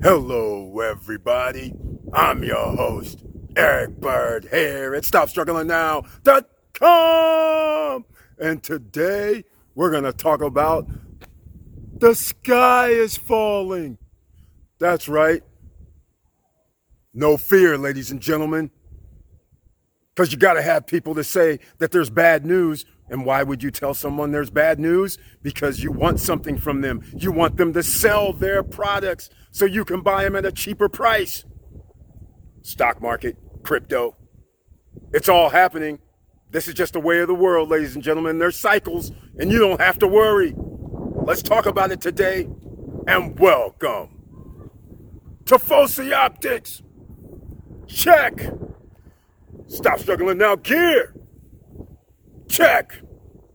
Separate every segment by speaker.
Speaker 1: Hello, everybody. I'm your host, Eric Byrd, here at StopStrugglingNow.com. And today we're going to talk about the sky is falling. That's right. No fear, ladies and gentlemen. Because you got to have people to say that there's bad news. And why would you tell someone there's bad news? Because you want something from them. You want them to sell their products so you can buy them at a cheaper price. Stock market, crypto, it's all happening. This is just the way of the world, ladies and gentlemen. There's cycles, and you don't have to worry. Let's talk about it today, and welcome to Tifosi Optics. Check. Stop struggling now, gear. Check.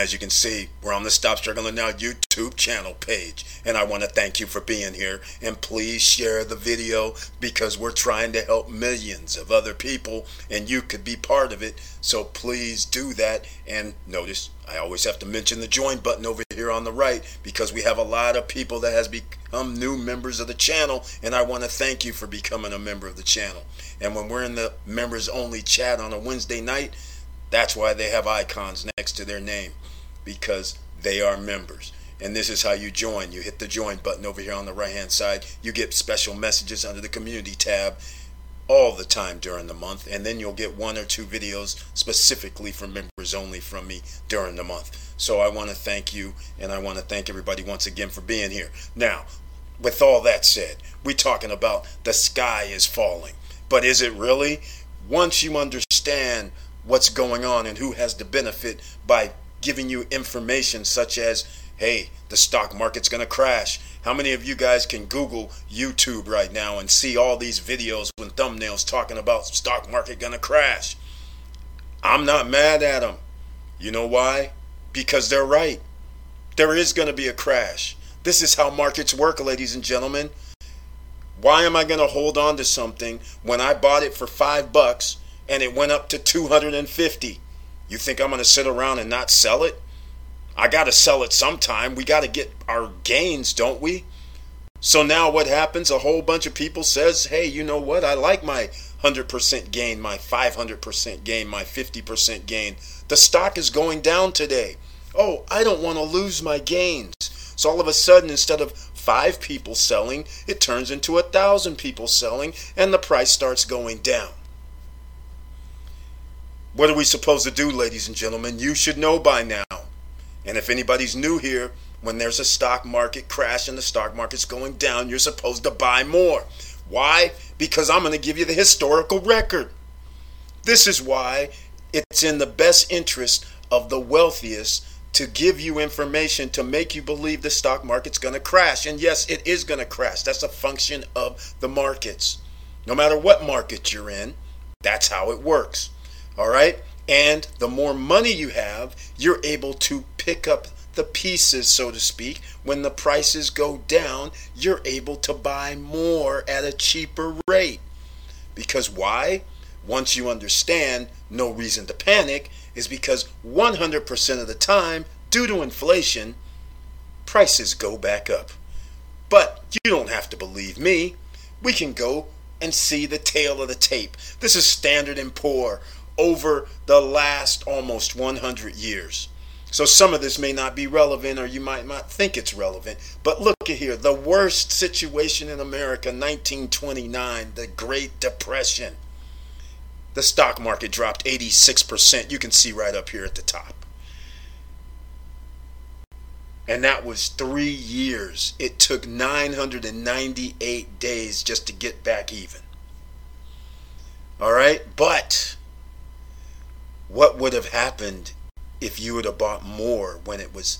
Speaker 1: As you can see, we're on the Stop Struggling Now YouTube channel page. And I want to thank you for being here. And please share the video because we're trying to help millions of other people and you could be part of it. So please do that. And notice I always have to mention the join button over here on the right because we have a lot of people that has become new members of the channel. And I want to thank you for becoming a member of the channel. And when we're in the members only chat on a Wednesday night, that's why they have icons next to their name because they are members. And this is how you join. You hit the join button over here on the right hand side. You get special messages under the community tab all the time during the month. And then you'll get one or two videos specifically for members only from me during the month. So I want to thank you and I want to thank everybody once again for being here. Now, with all that said, we're talking about the sky is falling. But is it really? Once you understand what's going on and who has the benefit by giving you information such as, hey, the stock market's going to crash. How many of you guys can Google YouTube right now and see all these videos with thumbnails talking about stock market going to crash? I'm not mad at them. You know why? Because they're right. There is going to be a crash. This is how markets work, ladies and gentlemen. Why am I going to hold on to something when I bought it for 5 bucks and it went up to 250. You think I'm going to sit around and not sell it? I got to sell it sometime. We got to get our gains, don't we? So now what happens? A whole bunch of people says, "Hey, you know what? I like my 100% gain, my 500% gain, my 50% gain. The stock is going down today. Oh, I don't want to lose my gains." So all of a sudden instead of 5 people selling, it turns into a 1000 people selling and the price starts going down. What are we supposed to do, ladies and gentlemen? You should know by now. And if anybody's new here, when there's a stock market crash and the stock market's going down, you're supposed to buy more. Why? Because I'm going to give you the historical record. This is why it's in the best interest of the wealthiest to give you information to make you believe the stock market's going to crash. And yes, it is going to crash. That's a function of the markets. No matter what market you're in, that's how it works. All right? And the more money you have, you're able to pick up the pieces, so to speak. When the prices go down, you're able to buy more at a cheaper rate. Because why? Once you understand, no reason to panic, is because 100% of the time, due to inflation, prices go back up. But you don't have to believe me. We can go and see the tail of the tape. This is Standard and Poor over the last almost 100 years. So some of this may not be relevant or you might not think it's relevant. But look at here, the worst situation in America 1929, the Great Depression. The stock market dropped 86%. You can see right up here at the top. And that was 3 years. It took 998 days just to get back even. All right? But what would have happened if you would have bought more when it was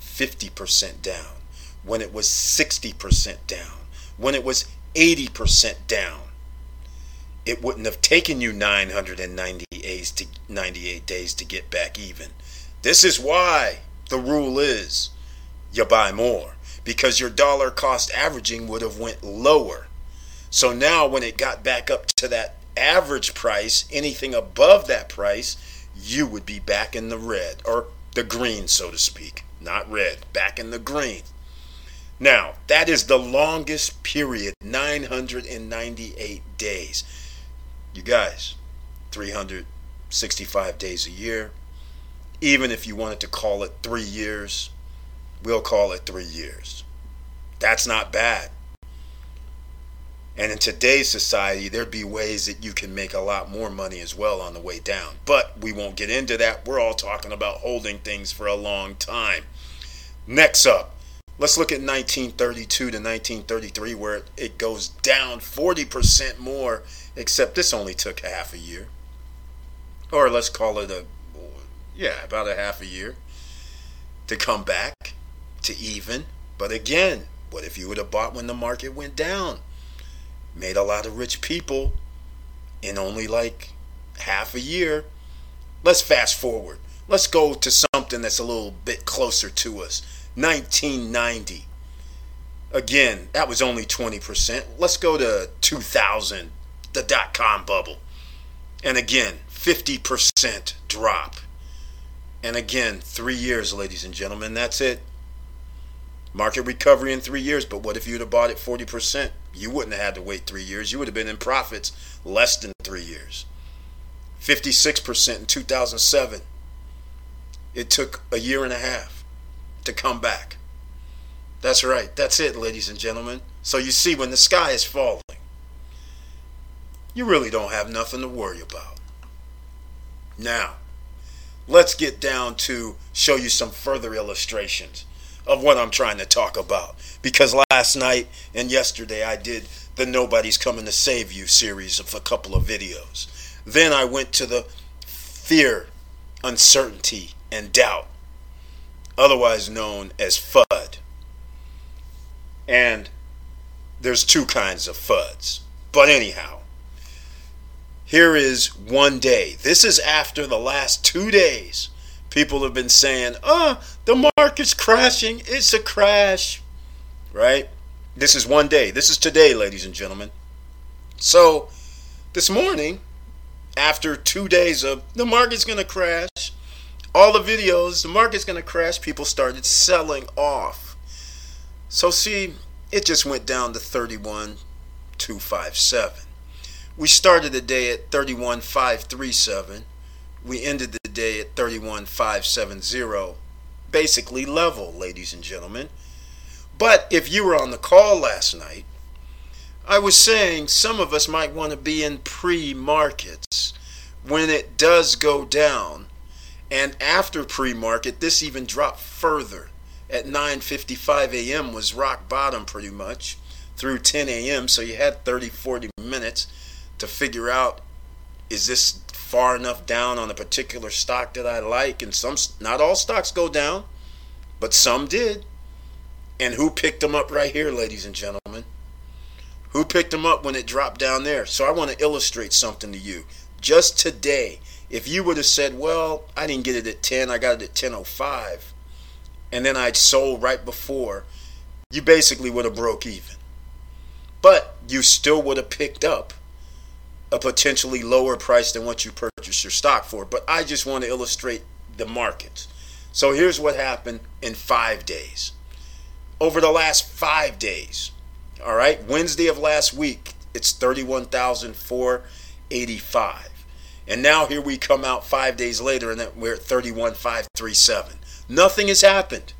Speaker 1: 50% down, when it was 60% down, when it was 80% down? it wouldn't have taken you 998 days to 98 days to get back even. This is why the rule is you buy more because your dollar cost averaging would have went lower. So now when it got back up to that average price, anything above that price, you would be back in the red or the green so to speak, not red, back in the green. Now, that is the longest period, 998 days. You guys, 365 days a year. Even if you wanted to call it three years, we'll call it three years. That's not bad. And in today's society, there'd be ways that you can make a lot more money as well on the way down. But we won't get into that. We're all talking about holding things for a long time. Next up, let's look at 1932 to 1933, where it goes down 40% more, except this only took half a year. Or let's call it a, yeah, about a half a year to come back to even. But again, what if you would have bought when the market went down? Made a lot of rich people in only like half a year. Let's fast forward. Let's go to something that's a little bit closer to us. 1990. Again, that was only 20%. Let's go to 2000, the dot com bubble. And again, 50% drop. And again, three years, ladies and gentlemen, that's it. Market recovery in three years, but what if you'd have bought it 40%? You wouldn't have had to wait three years. You would have been in profits less than three years. 56% in 2007. It took a year and a half to come back. That's right. That's it, ladies and gentlemen. So you see, when the sky is falling, you really don't have nothing to worry about. Now, let's get down to show you some further illustrations of what I'm trying to talk about. Because last night and yesterday I did the Nobody's Coming to Save You series of a couple of videos. Then I went to the fear, uncertainty, and doubt, otherwise known as FUD. And there's two kinds of FUDs. But anyhow, here is one day. This is after the last two days people have been saying, oh, the market's crashing. It's a crash. Right? This is one day. This is today, ladies and gentlemen. So, this morning, after two days of the market's going to crash, all the videos, the market's going to crash, people started selling off. So, see, it just went down to 31,257. We started the day at 31,537 we ended the day at 31570 basically level ladies and gentlemen but if you were on the call last night i was saying some of us might want to be in pre-markets when it does go down and after pre-market this even dropped further at 9:55 a.m. was rock bottom pretty much through 10 a.m. so you had 30 40 minutes to figure out is this far enough down on a particular stock that I like, and some, not all stocks go down, but some did. And who picked them up right here, ladies and gentlemen? Who picked them up when it dropped down there? So I want to illustrate something to you. Just today, if you would have said, well, I didn't get it at 10, I got it at 10.05, and then I'd sold right before, you basically would have broke even. But you still would have picked up a potentially lower price than what you purchased your stock for. But I just want to illustrate the markets. So here's what happened in five days. Over the last five days, all right, Wednesday of last week, it's 31,485. And now here we come out five days later and we're at 31,537. Nothing has happened.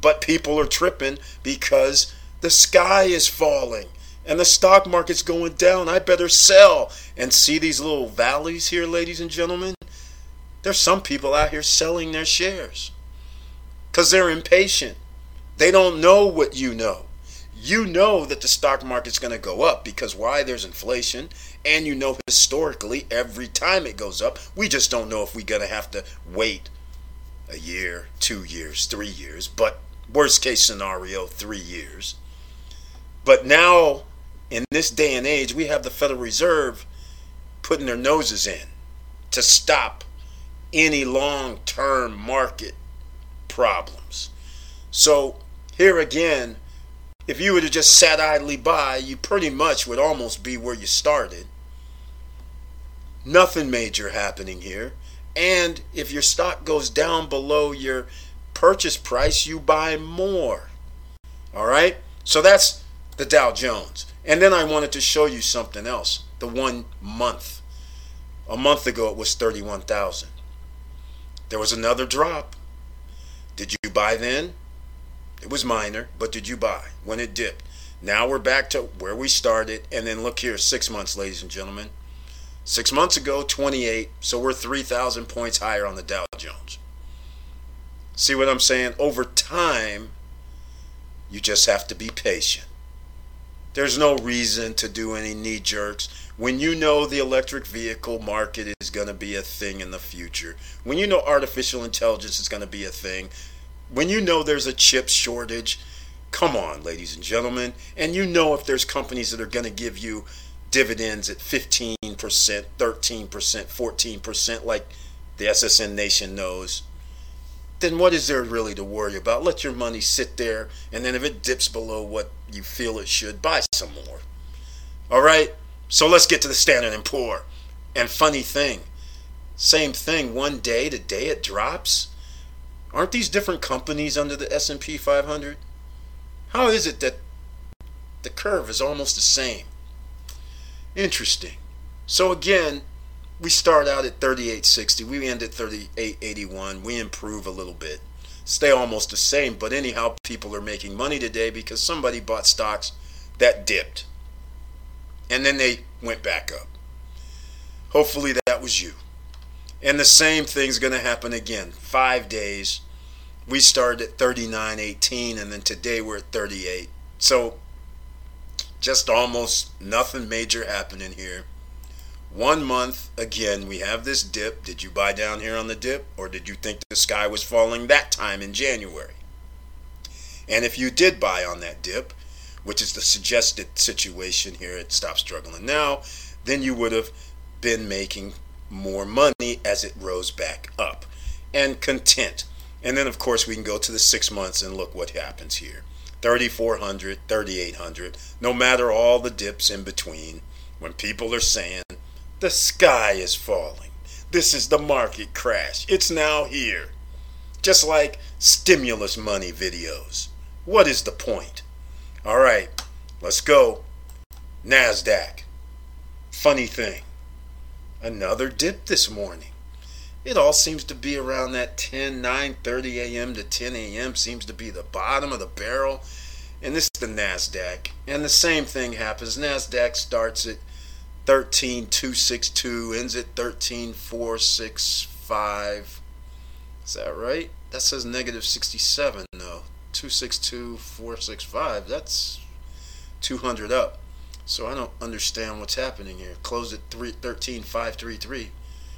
Speaker 1: But people are tripping because the sky is falling and the stock market's going down. I better sell. And see these little valleys here, ladies and gentlemen? There's some people out here selling their shares because they're impatient. They don't know what you know. You know that the stock market's going to go up because why? There's inflation. And you know historically, every time it goes up, we just don't know if we're going to have to wait a year, two years, three years. But worst case scenario, three years. But now in this day and age, we have the Federal Reserve putting their noses in to stop any long term market problems. So, here again, if you would have just sat idly by, you pretty much would almost be where you started. Nothing major happening here. And if your stock goes down below your purchase price, you buy more. All right? So that's the Dow Jones. And then I wanted to show you something else the one month. A month ago, it was 31,000. There was another drop. Did you buy then? It was minor, but did you buy when it dipped? Now we're back to where we started. And then look here, six months, ladies and gentlemen. Six months ago, 28. So we're 3,000 points higher on the Dow Jones. See what I'm saying? Over time, you just have to be patient. There's no reason to do any knee jerks when you know the electric vehicle market is going to be a thing in the future. When you know artificial intelligence is going to be a thing. When you know there's a chip shortage. Come on, ladies and gentlemen. And you know if there's companies that are going to give you dividends at 15%, 13%, 14%, like the SSN Nation knows, then what is there really to worry about? Let your money sit there, and then if it dips below what you feel it should, buy some more. All right? So let's get to the Standard and Poor. And funny thing, same thing. One day, the day it drops, aren't these different companies under the S&P 500? How is it that the curve is almost the same? Interesting. So again, we start out at 38.60. We end at 38.81. We improve a little bit. Stay almost the same, but anyhow, people are making money today because somebody bought stocks that dipped. And then they went back up. Hopefully that was you. And the same thing's going to happen again. 5 days. We started at 39.18 and then today we're at 38. So just almost nothing major happening here. One month, again, we have this dip. Did you buy down here on the dip, or did you think the sky was falling that time in January? And if you did buy on that dip, which is the suggested situation here at Stop Struggling Now, then you would have been making more money as it rose back up and content. And then, of course, we can go to the six months and look what happens here. 3,400, 3,800, no matter all the dips in between, when people are saying the sky is falling, this is the market crash, it's now here. Just like stimulus money videos. What is the point? All right, let's go. NASDAQ. Funny thing, another dip this morning. It all seems to be around that 10, 9 30 a.m. to 10 a.m. seems to be the bottom of the barrel. And this is the NASDAQ. And the same thing happens. NASDAQ starts at 13262, ends at 13465. Is that right? That says negative 67, no. 262465. That's 200 up. So I don't understand what's happening here. Closed at 13533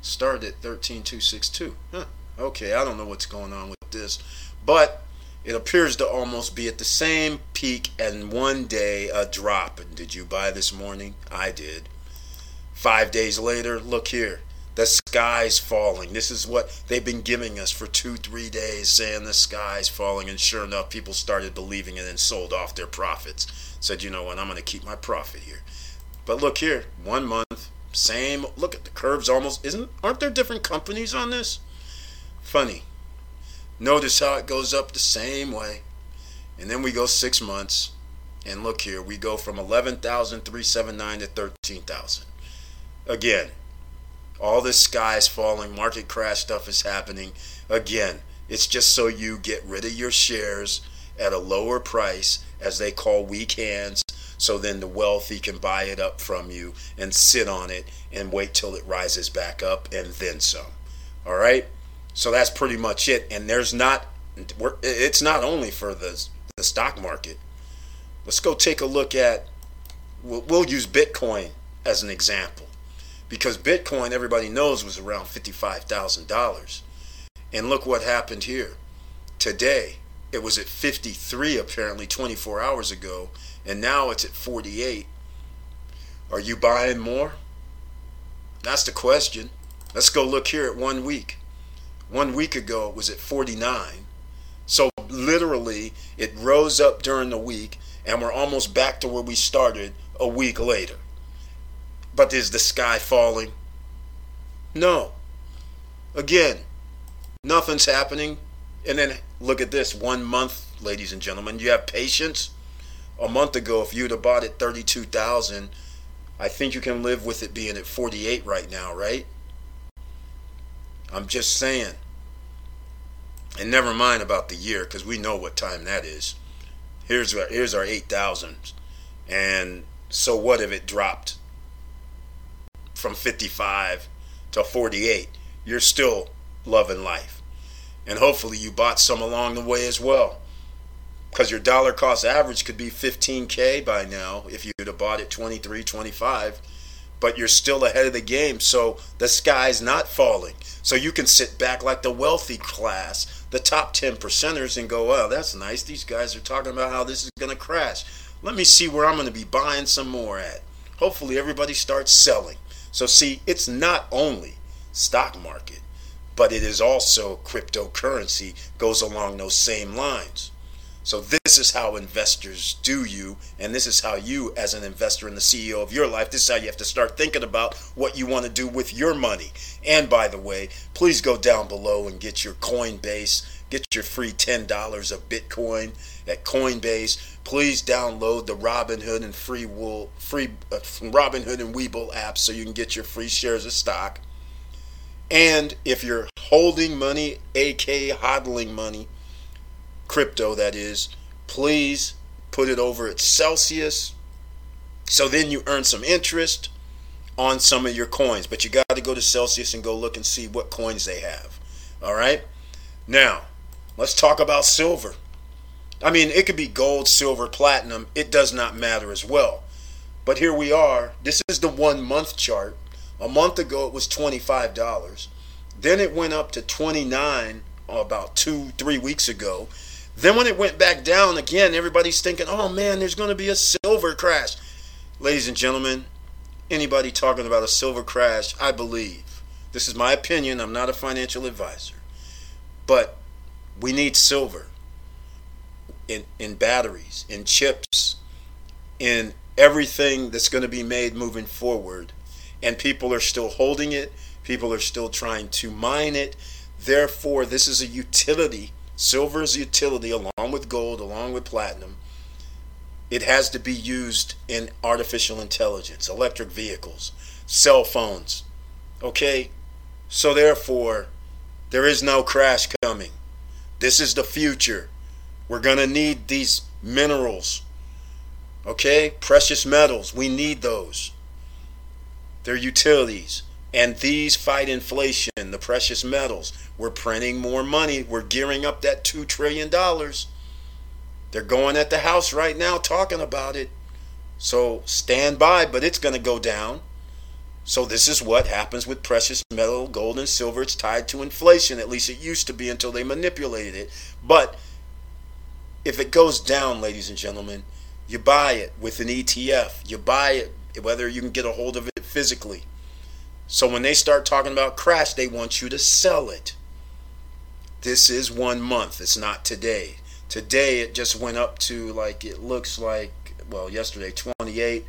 Speaker 1: started at 13262. Huh. Okay, I don't know what's going on with this, but it appears to almost be at the same peak and one day a drop. Did you buy this morning? I did. Five days later, look here. The sky's falling. This is what they've been giving us for two, three days, saying the sky's falling. And sure enough, people started believing it and sold off their profits. Said, you know what, I'm going to keep my profit here. But look here, one month, same. Look at the curves almost. Isn't aren't there different companies on this? Funny. Notice how it goes up the same way. And then we go six months. And look here, we go from 11,379 to 13,000. Again, all this sky is falling, market crash stuff is happening. Again, it's just so you get rid of your shares at a lower price, as they call weak hands, so then the wealthy can buy it up from you and sit on it and wait till it rises back up and then some. All right? So that's pretty much it. And there's not, it's not only for the, the stock market. Let's go take a look at, we'll, we'll use Bitcoin as an example. Because Bitcoin, everybody knows, was around $55,000. And look what happened here. Today, it was at 53 apparently 24 hours ago and now it's at 48. Are you buying more? That's the question. Let's go look here at one week. One week ago, it was at 49. So literally, it rose up during the week, and we're almost back to where we started a week later. But is the sky falling? No. Again, nothing's happening. And then look at this one month, ladies and gentlemen. You have patience. A month ago, if you'd have bought it 32,000, I think you can live with it being at 48 right now, right? I'm just saying. And never mind about the year, because we know what time that is. Here's our, here's our 8,000. And so what if it dropped from 55 to 48? You're still loving life. And hopefully you bought some along the way as well. Because your dollar cost average could be 15K by now if you'd have bought it 23, 25 but you're still ahead of the game. So the sky's not falling. So you can sit back like the wealthy class, the top 10 percenters, and go, well, that's nice. These guys are talking about how this is going to crash. Let me see where I'm going to be buying some more at. Hopefully, everybody starts selling. So, see, it's not only stock market, but it is also cryptocurrency goes along those same lines. So this is how investors do you, and this is how you, as an investor and the CEO of your life, this is how you have to start thinking about what you want to do with your money. And by the way, please go down below and get your Coinbase, get your free $10 of Bitcoin at Coinbase. Please download the Robinhood and Free Wool, free uh, Robinhood and Webull apps so you can get your free shares of stock. And if you're holding money, aka hodling money, crypto that is, please put it over at Celsius. So then you earn some interest on some of your coins. But you got to go to Celsius and go look and see what coins they have. All right? Now, let's talk about silver. I mean, it could be gold, silver, platinum. It does not matter as well. But here we are. This is the one month chart. A month ago, it was $25. Then it went up to 29 uh, about two, three weeks ago. Then when it went back down again, everybody's thinking, oh man, there's going to be a silver crash. Ladies and gentlemen, anybody talking about a silver crash, I believe. This is my opinion. I'm not a financial advisor. But we need silver in, in batteries, in chips, in everything that's going to be made moving forward. And people are still holding it, people are still trying to mine it. Therefore, this is a utility Silver is a utility along with gold, along with platinum. It has to be used in artificial intelligence, electric vehicles, cell phones. Okay? So therefore, there is no crash coming. This is the future. We're going to need these minerals. Okay? Precious metals. We need those. They're utilities. And these fight inflation, the precious metals. We're printing more money. We're gearing up that $2 trillion. They're going at the house right now talking about it. So stand by, but it's going to go down. So this is what happens with precious metal, gold and silver. It's tied to inflation. At least it used to be until they manipulated it. But if it goes down, ladies and gentlemen, you buy it with an ETF. You buy it whether you can get a hold of it physically. So when they start talking about crash, they want you to sell it. This is one month. It's not today. Today it just went up to like it looks like well yesterday 28,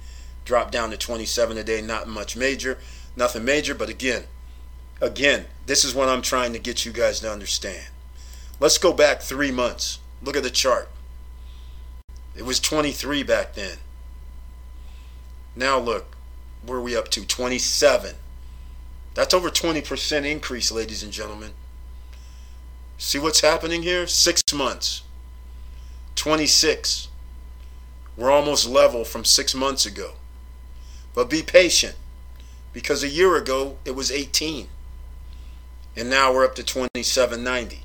Speaker 1: dropped down to 27 today. Not much major, nothing major. But again, again, this is what I'm trying to get you guys to understand. Let's go back three months. Look at the chart. It was 23 back then. Now look, where are we up to? 27. That's over 20% increase, ladies and gentlemen. See what's happening here? Six months. 26. We're almost level from six months ago. But be patient because a year ago it was 18. And now we're up to 2790.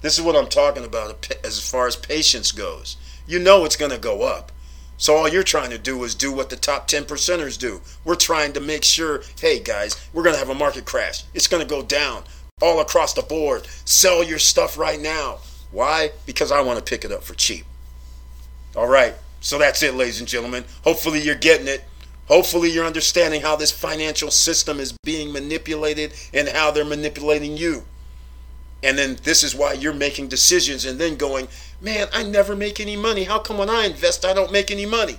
Speaker 1: This is what I'm talking about as far as patience goes. You know it's going to go up. So all you're trying to do is do what the top 10 percenters do. We're trying to make sure, hey guys, we're going to have a market crash. It's going to go down all across the board. Sell your stuff right now. Why? Because I want to pick it up for cheap. All right. So that's it, ladies and gentlemen. Hopefully you're getting it. Hopefully, you're understanding how this financial system is being manipulated and how they're manipulating you. And then this is why you're making decisions and then going, man, I never make any money. How come when I invest, I don't make any money?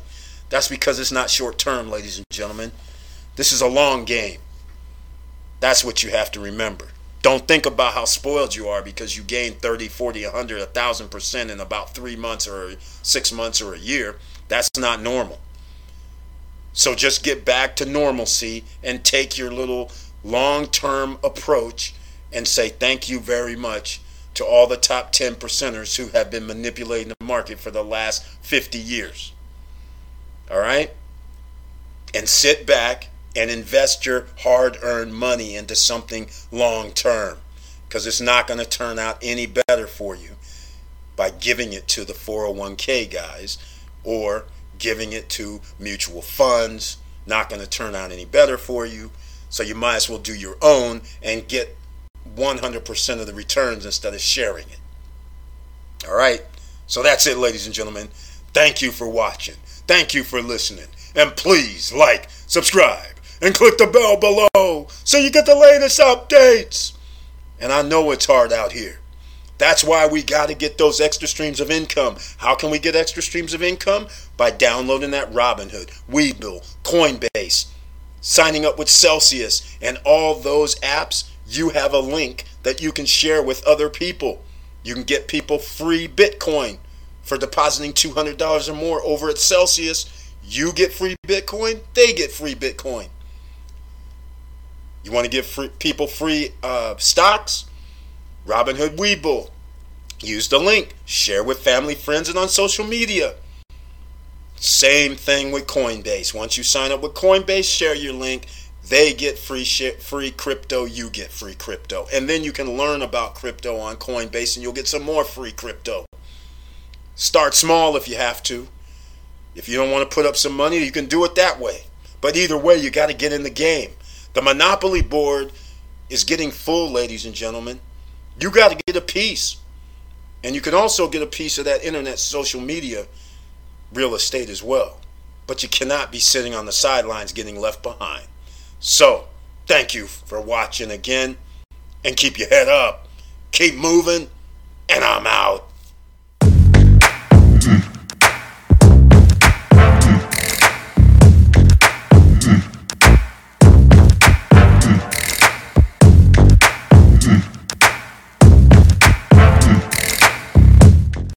Speaker 1: That's because it's not short term, ladies and gentlemen. This is a long game. That's what you have to remember. Don't think about how spoiled you are because you gain 30, 40, 100, 1,000% in about three months or six months or a year. That's not normal. So just get back to normalcy and take your little long term approach and say thank you very much to all the top 10 percenters who have been manipulating the market for the last 50 years. All right? And sit back and invest your hard earned money into something long term because it's not going to turn out any better for you by giving it to the 401k guys or giving it to mutual funds. Not going to turn out any better for you. So you might as well do your own and get 100% of the returns instead of sharing it. All right. So that's it, ladies and gentlemen. Thank you for watching. Thank you for listening. And please like, subscribe, and click the bell below so you get the latest updates. And I know it's hard out here. That's why we got to get those extra streams of income. How can we get extra streams of income? By downloading that Robinhood, Webull, Coinbase, signing up with Celsius, and all those apps. You have a link that you can share with other people. You can get people free Bitcoin for depositing $200 or more over at Celsius. You get free Bitcoin, they get free Bitcoin. You want to give free, people free uh, stocks? Robinhood Webull. Use the link. Share with family, friends, and on social media. Same thing with Coinbase. Once you sign up with Coinbase, share your link. They get free shit, free crypto. You get free crypto, and then you can learn about crypto on Coinbase, and you'll get some more free crypto. Start small if you have to. If you don't want to put up some money, you can do it that way. But either way, you got to get in the game. The Monopoly board is getting full, ladies and gentlemen. You got to get a piece. And you can also get a piece of that internet social media real estate as well. But you cannot be sitting on the sidelines getting left behind. So, thank you for watching again. And keep your head up. Keep moving. And I'm out.